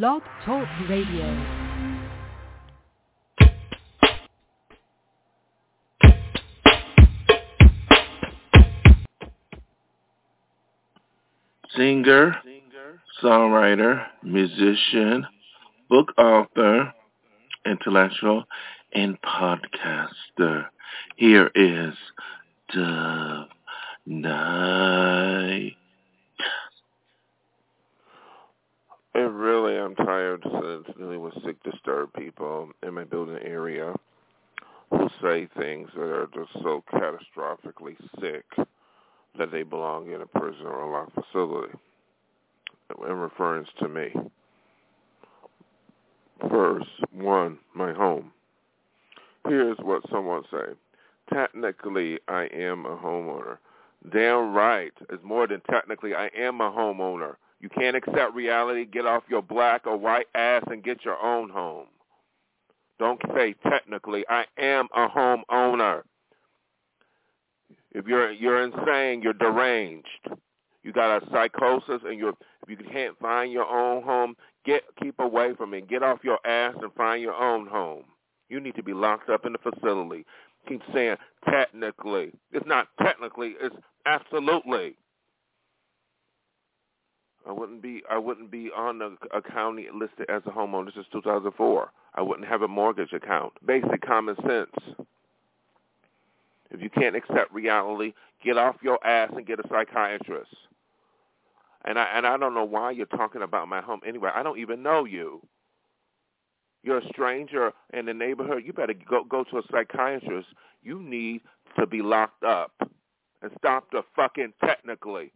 Blog Talk Radio. singer, songwriter, musician, book author, intellectual, and podcaster. Here is Dove Night. And really, I'm tired of dealing with sick, disturbed people in my building area who say things that are just so catastrophically sick that they belong in a prison or a locked facility in reference to me. Verse 1, my home. Here's what someone say. Technically, I am a homeowner. Damn right. It's more than technically, I am a homeowner. You can't accept reality. Get off your black or white ass and get your own home. Don't say technically, I am a homeowner. If you're you're insane, you're deranged. You got a psychosis, and you're if you can't find your own home, get keep away from it. Get off your ass and find your own home. You need to be locked up in the facility. Keep saying technically. It's not technically. It's absolutely. I wouldn't be I wouldn't be on a, a account listed as a homeowner. Is 2004. I wouldn't have a mortgage account. Basic common sense. If you can't accept reality, get off your ass and get a psychiatrist. And I and I don't know why you're talking about my home anyway. I don't even know you. You're a stranger in the neighborhood. You better go go to a psychiatrist. You need to be locked up and stop the fucking technically.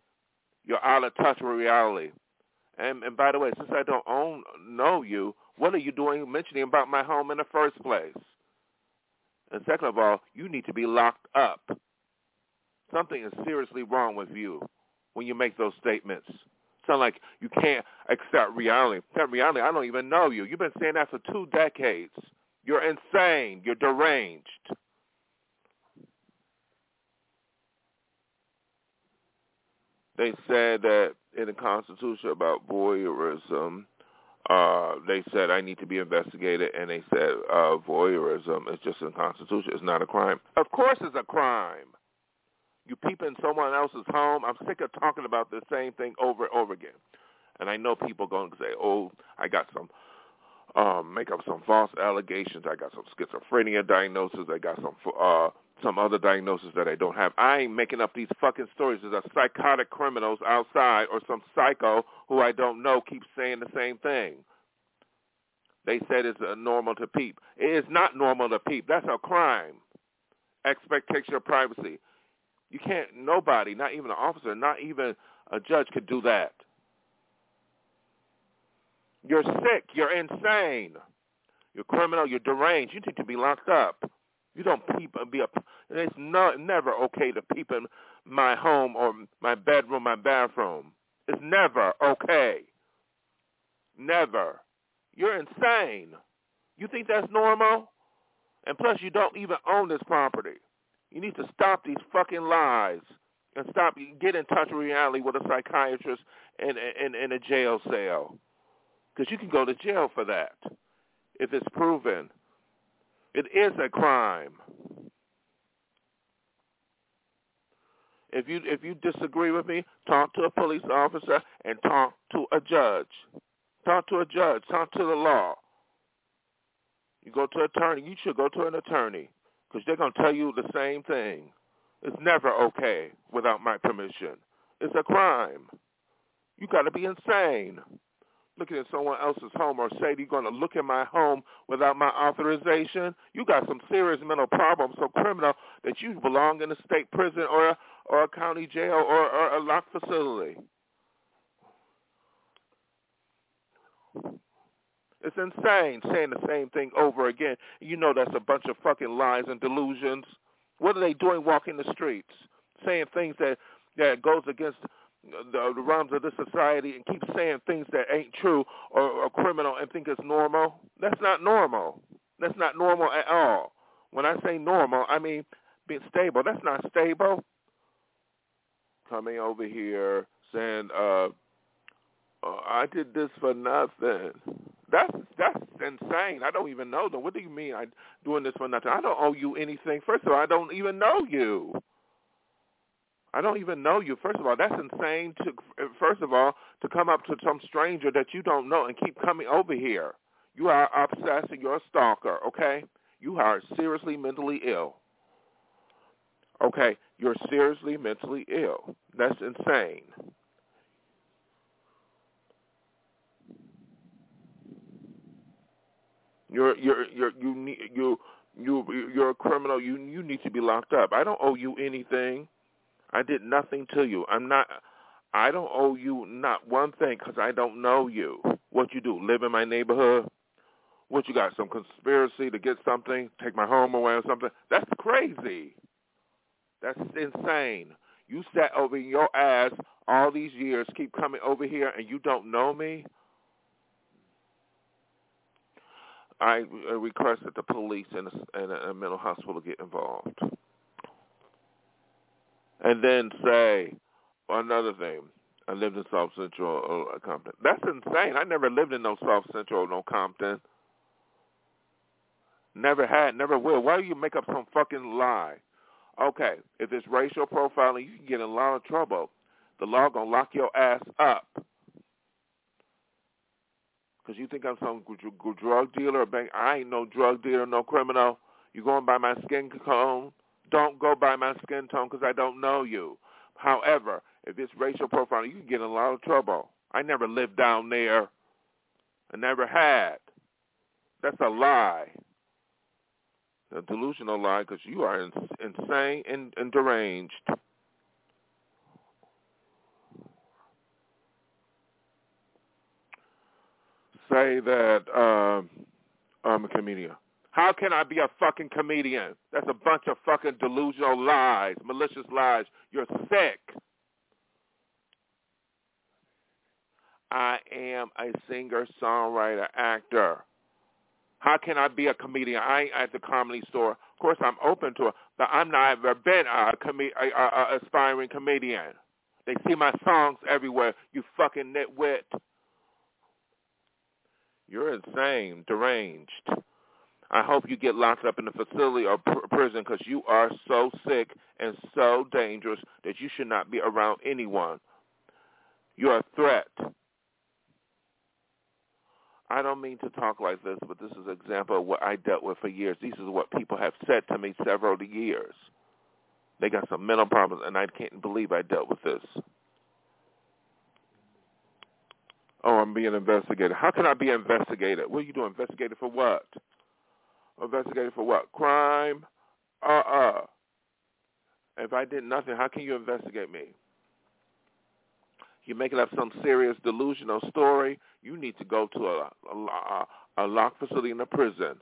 You're out of touch with reality. And and by the way, since I don't own know you, what are you doing mentioning about my home in the first place? And second of all, you need to be locked up. Something is seriously wrong with you when you make those statements. Sound like you can't accept reality. Accept reality. I don't even know you. You've been saying that for two decades. You're insane. You're deranged. They said that in the Constitution about voyeurism, uh, they said I need to be investigated, and they said uh, voyeurism is just in the Constitution. It's not a crime. Of course, it's a crime. You peep in someone else's home. I'm sick of talking about the same thing over and over again. And I know people going to say, "Oh, I got some." Um, make up some false allegations. I got some schizophrenia diagnosis. I got some uh, some other diagnosis that I don't have. I ain't making up these fucking stories. There's a psychotic criminals outside or some psycho who I don't know keeps saying the same thing. They said it's normal to peep. It is not normal to peep. That's a crime. Expectation of privacy. You can't, nobody, not even an officer, not even a judge could do that. You're sick. You're insane. You're criminal. You're deranged. You need to be locked up. You don't peep and be a. It's not never okay to peep in my home or my bedroom, my bathroom. It's never okay. Never. You're insane. You think that's normal? And plus, you don't even own this property. You need to stop these fucking lies and stop. Get in touch with reality with a psychiatrist and in, in, in a jail cell, because you can go to jail for that if it's proven. It is a crime. If you if you disagree with me, talk to a police officer and talk to a judge. Talk to a judge. Talk to the law. You go to an attorney. You should go to an attorney because they're going to tell you the same thing. It's never okay without my permission. It's a crime. You got to be insane looking at someone else's home or say you're going to look at my home without my authorization, you got some serious mental problems, so criminal that you belong in a state prison or a, or a county jail or, or a locked facility. It's insane saying the same thing over again. You know that's a bunch of fucking lies and delusions. What are they doing walking the streets? Saying things that that goes against the, the realms of this society and keep saying things that ain't true or, or criminal and think it's normal. That's not normal. That's not normal at all. When I say normal, I mean being stable. That's not stable. Coming over here saying uh oh, I did this for nothing. That's that's insane. I don't even know them. What do you mean I doing this for nothing? I don't owe you anything. First of all, I don't even know you. I don't even know you. First of all, that's insane. To first of all, to come up to some stranger that you don't know and keep coming over here. You are obsessed and you're a stalker. Okay, you are seriously mentally ill. Okay, you're seriously mentally ill. That's insane. You're you're you're you need you you you're a criminal. You you need to be locked up. I don't owe you anything. I did nothing to you. I'm not. I don't owe you not one thing because I don't know you. What you do? Live in my neighborhood? What you got? Some conspiracy to get something? Take my home away or something? That's crazy. That's insane. You sat over your ass all these years, keep coming over here, and you don't know me? I request that the police and a, and a mental hospital get involved. And then say another thing. I lived in South Central uh, Compton. That's insane. I never lived in no South Central, no Compton. Never had, never will. Why do you make up some fucking lie? Okay, if it's racial profiling, you can get in a lot of trouble. The law gonna lock your ass up because you think I'm some drug dealer or bank. I ain't no drug dealer, no criminal. You going by my skin tone? Don't go by my skin tone because I don't know you. However, if it's racial profiling, you can get in a lot of trouble. I never lived down there. I never had. That's a lie. A delusional lie because you are insane and, and deranged. say that um, I'm a comedian. How can I be a fucking comedian? That's a bunch of fucking delusional lies, malicious lies. You're sick. I am a singer, songwriter, actor. How can I be a comedian? I ain't at the comedy store. Of course, I'm open to it, but I'm not ever been a, com- a, a, a aspiring comedian. They see my songs everywhere. You fucking nitwit. You're insane, deranged. I hope you get locked up in a facility or pr- prison because you are so sick and so dangerous that you should not be around anyone. You're a threat. I don't mean to talk like this, but this is an example of what I dealt with for years. This is what people have said to me several years. They got some mental problems, and I can't believe I dealt with this. Oh, I'm being investigated. How can I be investigated? What are you doing? Investigated for what? Investigated for what? Crime? Uh-uh. If I did nothing, how can you investigate me? You're making up some serious delusional story. You need to go to a, a, a locked facility in a prison.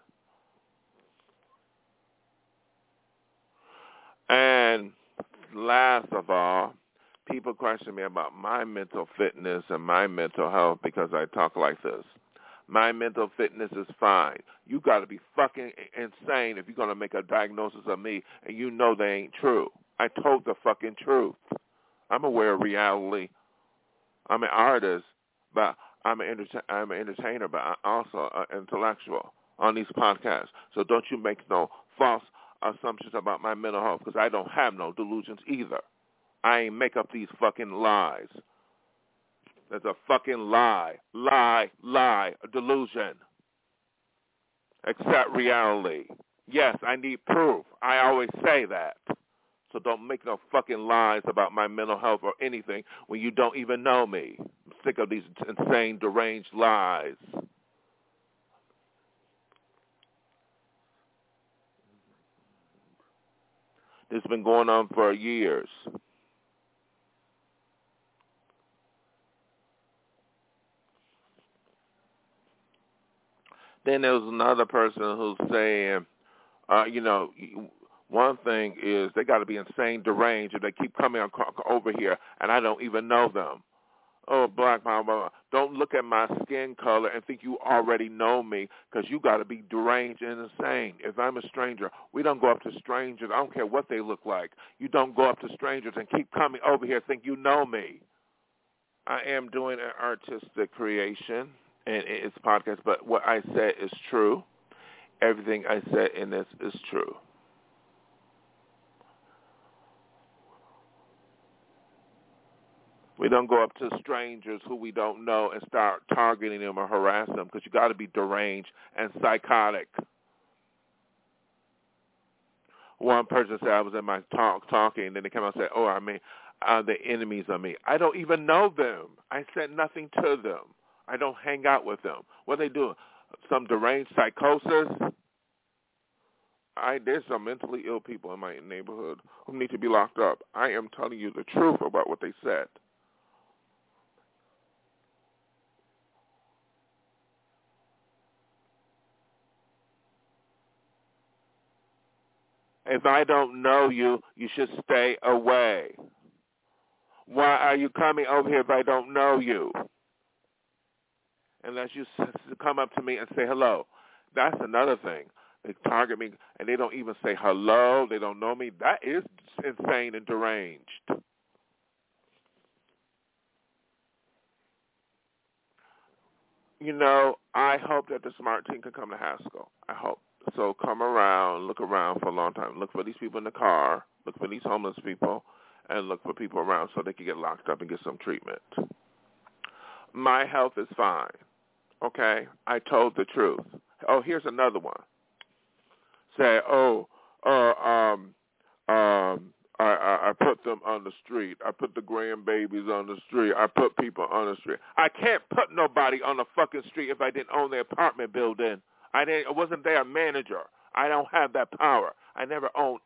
And last of all, people question me about my mental fitness and my mental health because I talk like this. My mental fitness is fine. You got to be fucking insane if you're going to make a diagnosis of me and you know they ain't true. I told the fucking truth. I'm aware of reality. I'm an artist, but I'm an, enter- I'm an entertainer, but I'm also an intellectual on these podcasts. So don't you make no false assumptions about my mental health because I don't have no delusions either. I ain't make up these fucking lies. That's a fucking lie. Lie, lie, a delusion. Accept reality. Yes, I need proof. I always say that. So don't make no fucking lies about my mental health or anything when you don't even know me. I'm sick of these insane, deranged lies. This has been going on for years. Then there was another person who's saying, uh, you know, one thing is they got to be insane, deranged if they keep coming over here and I don't even know them. Oh, black power! Don't look at my skin color and think you already know me because you got to be deranged and insane. If I'm a stranger, we don't go up to strangers. I don't care what they look like. You don't go up to strangers and keep coming over here think you know me. I am doing an artistic creation and it's a podcast, but what I said is true. Everything I said in this is true. We don't go up to strangers who we don't know and start targeting them or harass them because you got to be deranged and psychotic. One person said I was in my talk talking, and then they come out and said, "Oh, I mean, uh, the enemies of me. I don't even know them. I said nothing to them. I don't hang out with them. What they do? Some deranged psychosis. I there's some mentally ill people in my neighborhood who need to be locked up. I am telling you the truth about what they said. If I don't know you, you should stay away. Why are you coming over here if I don't know you? Unless you come up to me and say hello. That's another thing. They target me and they don't even say hello. They don't know me. That is insane and deranged. You know, I hope that the smart team can come to Haskell. I hope. So come around, look around for a long time. Look for these people in the car. Look for these homeless people and look for people around so they can get locked up and get some treatment. My health is fine. Okay? I told the truth. Oh, here's another one. Say, oh, uh, um, um, I, I, I put them on the street. I put the grandbabies on the street. I put people on the street. I can't put nobody on the fucking street if I didn't own the apartment building. I didn't. I wasn't their manager. I don't have that power. I never owned.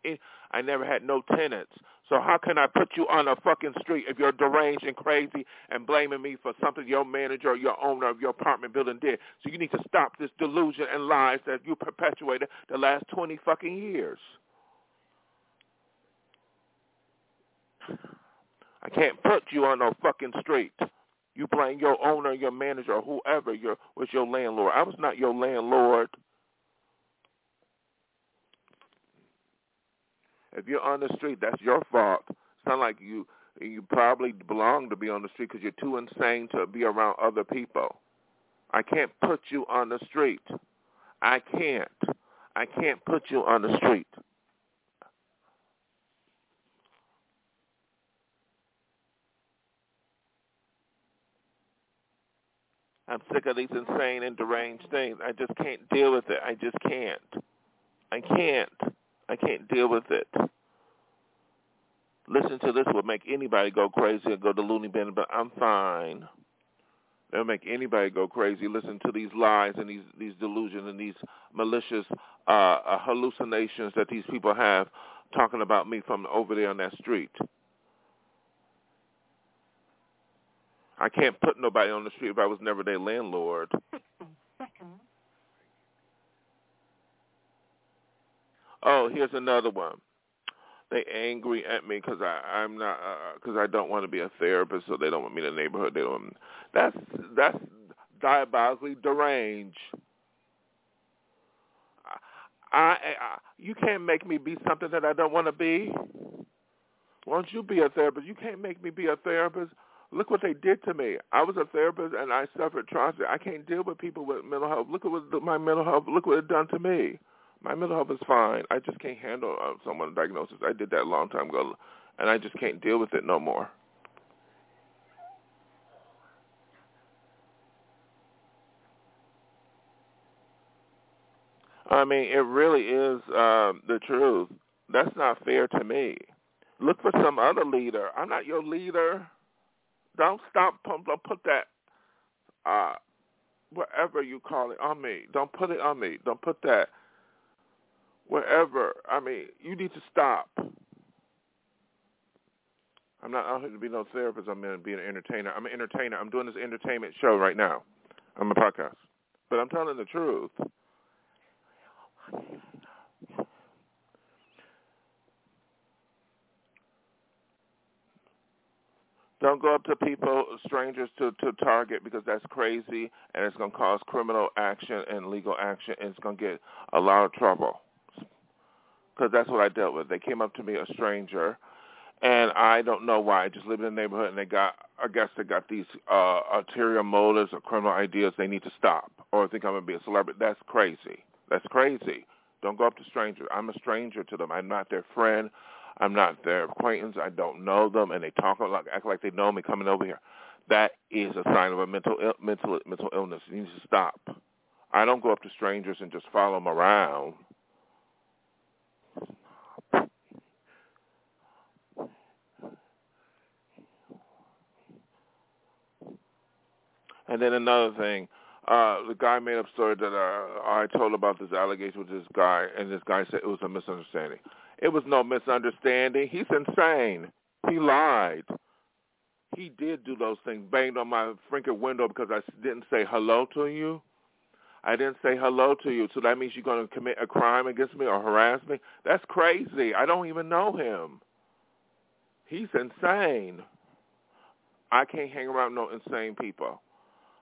I never had no tenants. So how can I put you on a fucking street if you're deranged and crazy and blaming me for something your manager or your owner of your apartment building did? So you need to stop this delusion and lies that you perpetuated the last 20 fucking years. I can't put you on no fucking street. You blame your owner, your manager, or whoever your was your landlord. I was not your landlord. If you're on the street, that's your fault. It's not like you you probably belong to be on the street because you're too insane to be around other people. I can't put you on the street. I can't. I can't put you on the street. I'm sick of these insane and deranged things. I just can't deal with it. I just can't. I can't. I can't deal with it. Listen to this would make anybody go crazy and go to loony bin, but I'm fine. It'll make anybody go crazy. Listen to these lies and these these delusions and these malicious uh, uh, hallucinations that these people have talking about me from over there on that street. I can't put nobody on the street if I was never their landlord. Oh, here's another one. They angry at me because I I'm not because uh, I don't want to be a therapist, so they don't want me in the neighborhood. They don't. That's that's diabolically deranged. I, I, I you can't make me be something that I don't want to be. Won't you be a therapist? You can't make me be a therapist. Look what they did to me. I was a therapist and I suffered atrocity. I can't deal with people with mental health. Look at what my mental health. Look what it done to me. My mental health is fine. I just can't handle uh, someone's diagnosis. I did that a long time ago, and I just can't deal with it no more. I mean, it really is um, the truth. That's not fair to me. Look for some other leader. I'm not your leader. Don't stop. Don't put that, uh, whatever you call it, on me. Don't put it on me. Don't put that wherever. I mean, you need to stop. I'm not out here to be no therapist. I'm going to be an entertainer. I'm an entertainer. I'm doing this entertainment show right now. I'm a podcast. But I'm telling the truth. Don't go up to people, strangers, to, to target because that's crazy and it's going to cause criminal action and legal action and it's going to get a lot of trouble because that's what I dealt with. They came up to me, a stranger, and I don't know why. I just live in the neighborhood, and they got, I guess they got these uh, ulterior motives or criminal ideas. They need to stop, or think I'm gonna be a celebrity. That's crazy. That's crazy. Don't go up to strangers. I'm a stranger to them. I'm not their friend. I'm not their acquaintance. I don't know them, and they talk like act like they know me coming over here. That is a sign of a mental mental mental illness. You need to stop. I don't go up to strangers and just follow them around. And then another thing, uh, the guy made up story that uh, I told about this allegation with this guy, and this guy said it was a misunderstanding. It was no misunderstanding. He's insane. He lied. He did do those things. Banged on my freaking window because I didn't say hello to you. I didn't say hello to you, so that means you're going to commit a crime against me or harass me? That's crazy. I don't even know him. He's insane. I can't hang around no insane people.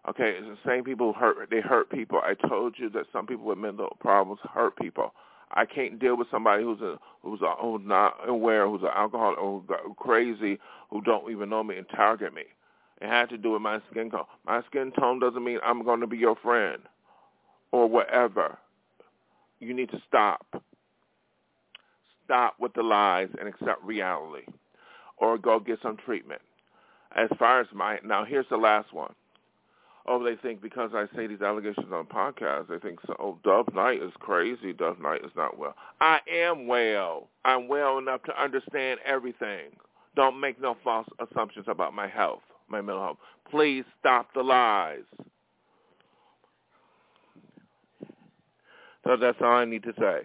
Okay, it's the same people who hurt they hurt people. I told you that some people with mental problems hurt people. I can't deal with somebody who's a who's a, who's not aware, who's an alcoholic, or crazy, who don't even know me and target me. It had to do with my skin tone. My skin tone doesn't mean I'm going to be your friend or whatever. You need to stop. Stop with the lies and accept reality, or go get some treatment. As far as my now, here's the last one oh, they think because I say these allegations on podcasts, they think, so, oh, Dove Night is crazy. Dove Night is not well. I am well. I'm well enough to understand everything. Don't make no false assumptions about my health, my mental health. Please stop the lies. So that's all I need to say.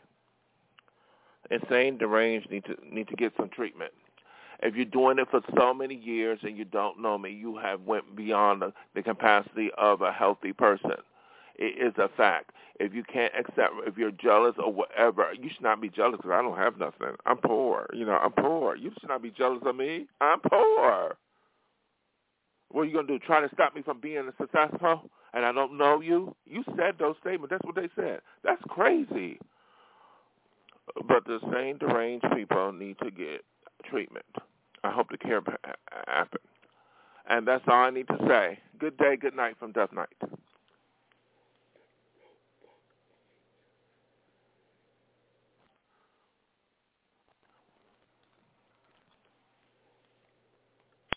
Insane, deranged need to need to get some treatment. If you're doing it for so many years and you don't know me, you have went beyond the, the capacity of a healthy person. It is a fact. If you can't accept, if you're jealous or whatever, you should not be jealous because I don't have nothing. I'm poor. You know, I'm poor. You should not be jealous of me. I'm poor. What are you going to do? Try to stop me from being successful? And I don't know you? You said those statements. That's what they said. That's crazy. But the same deranged people need to get treatment. I hope the care happen. And that's all I need to say. Good day, good night from Dove Night.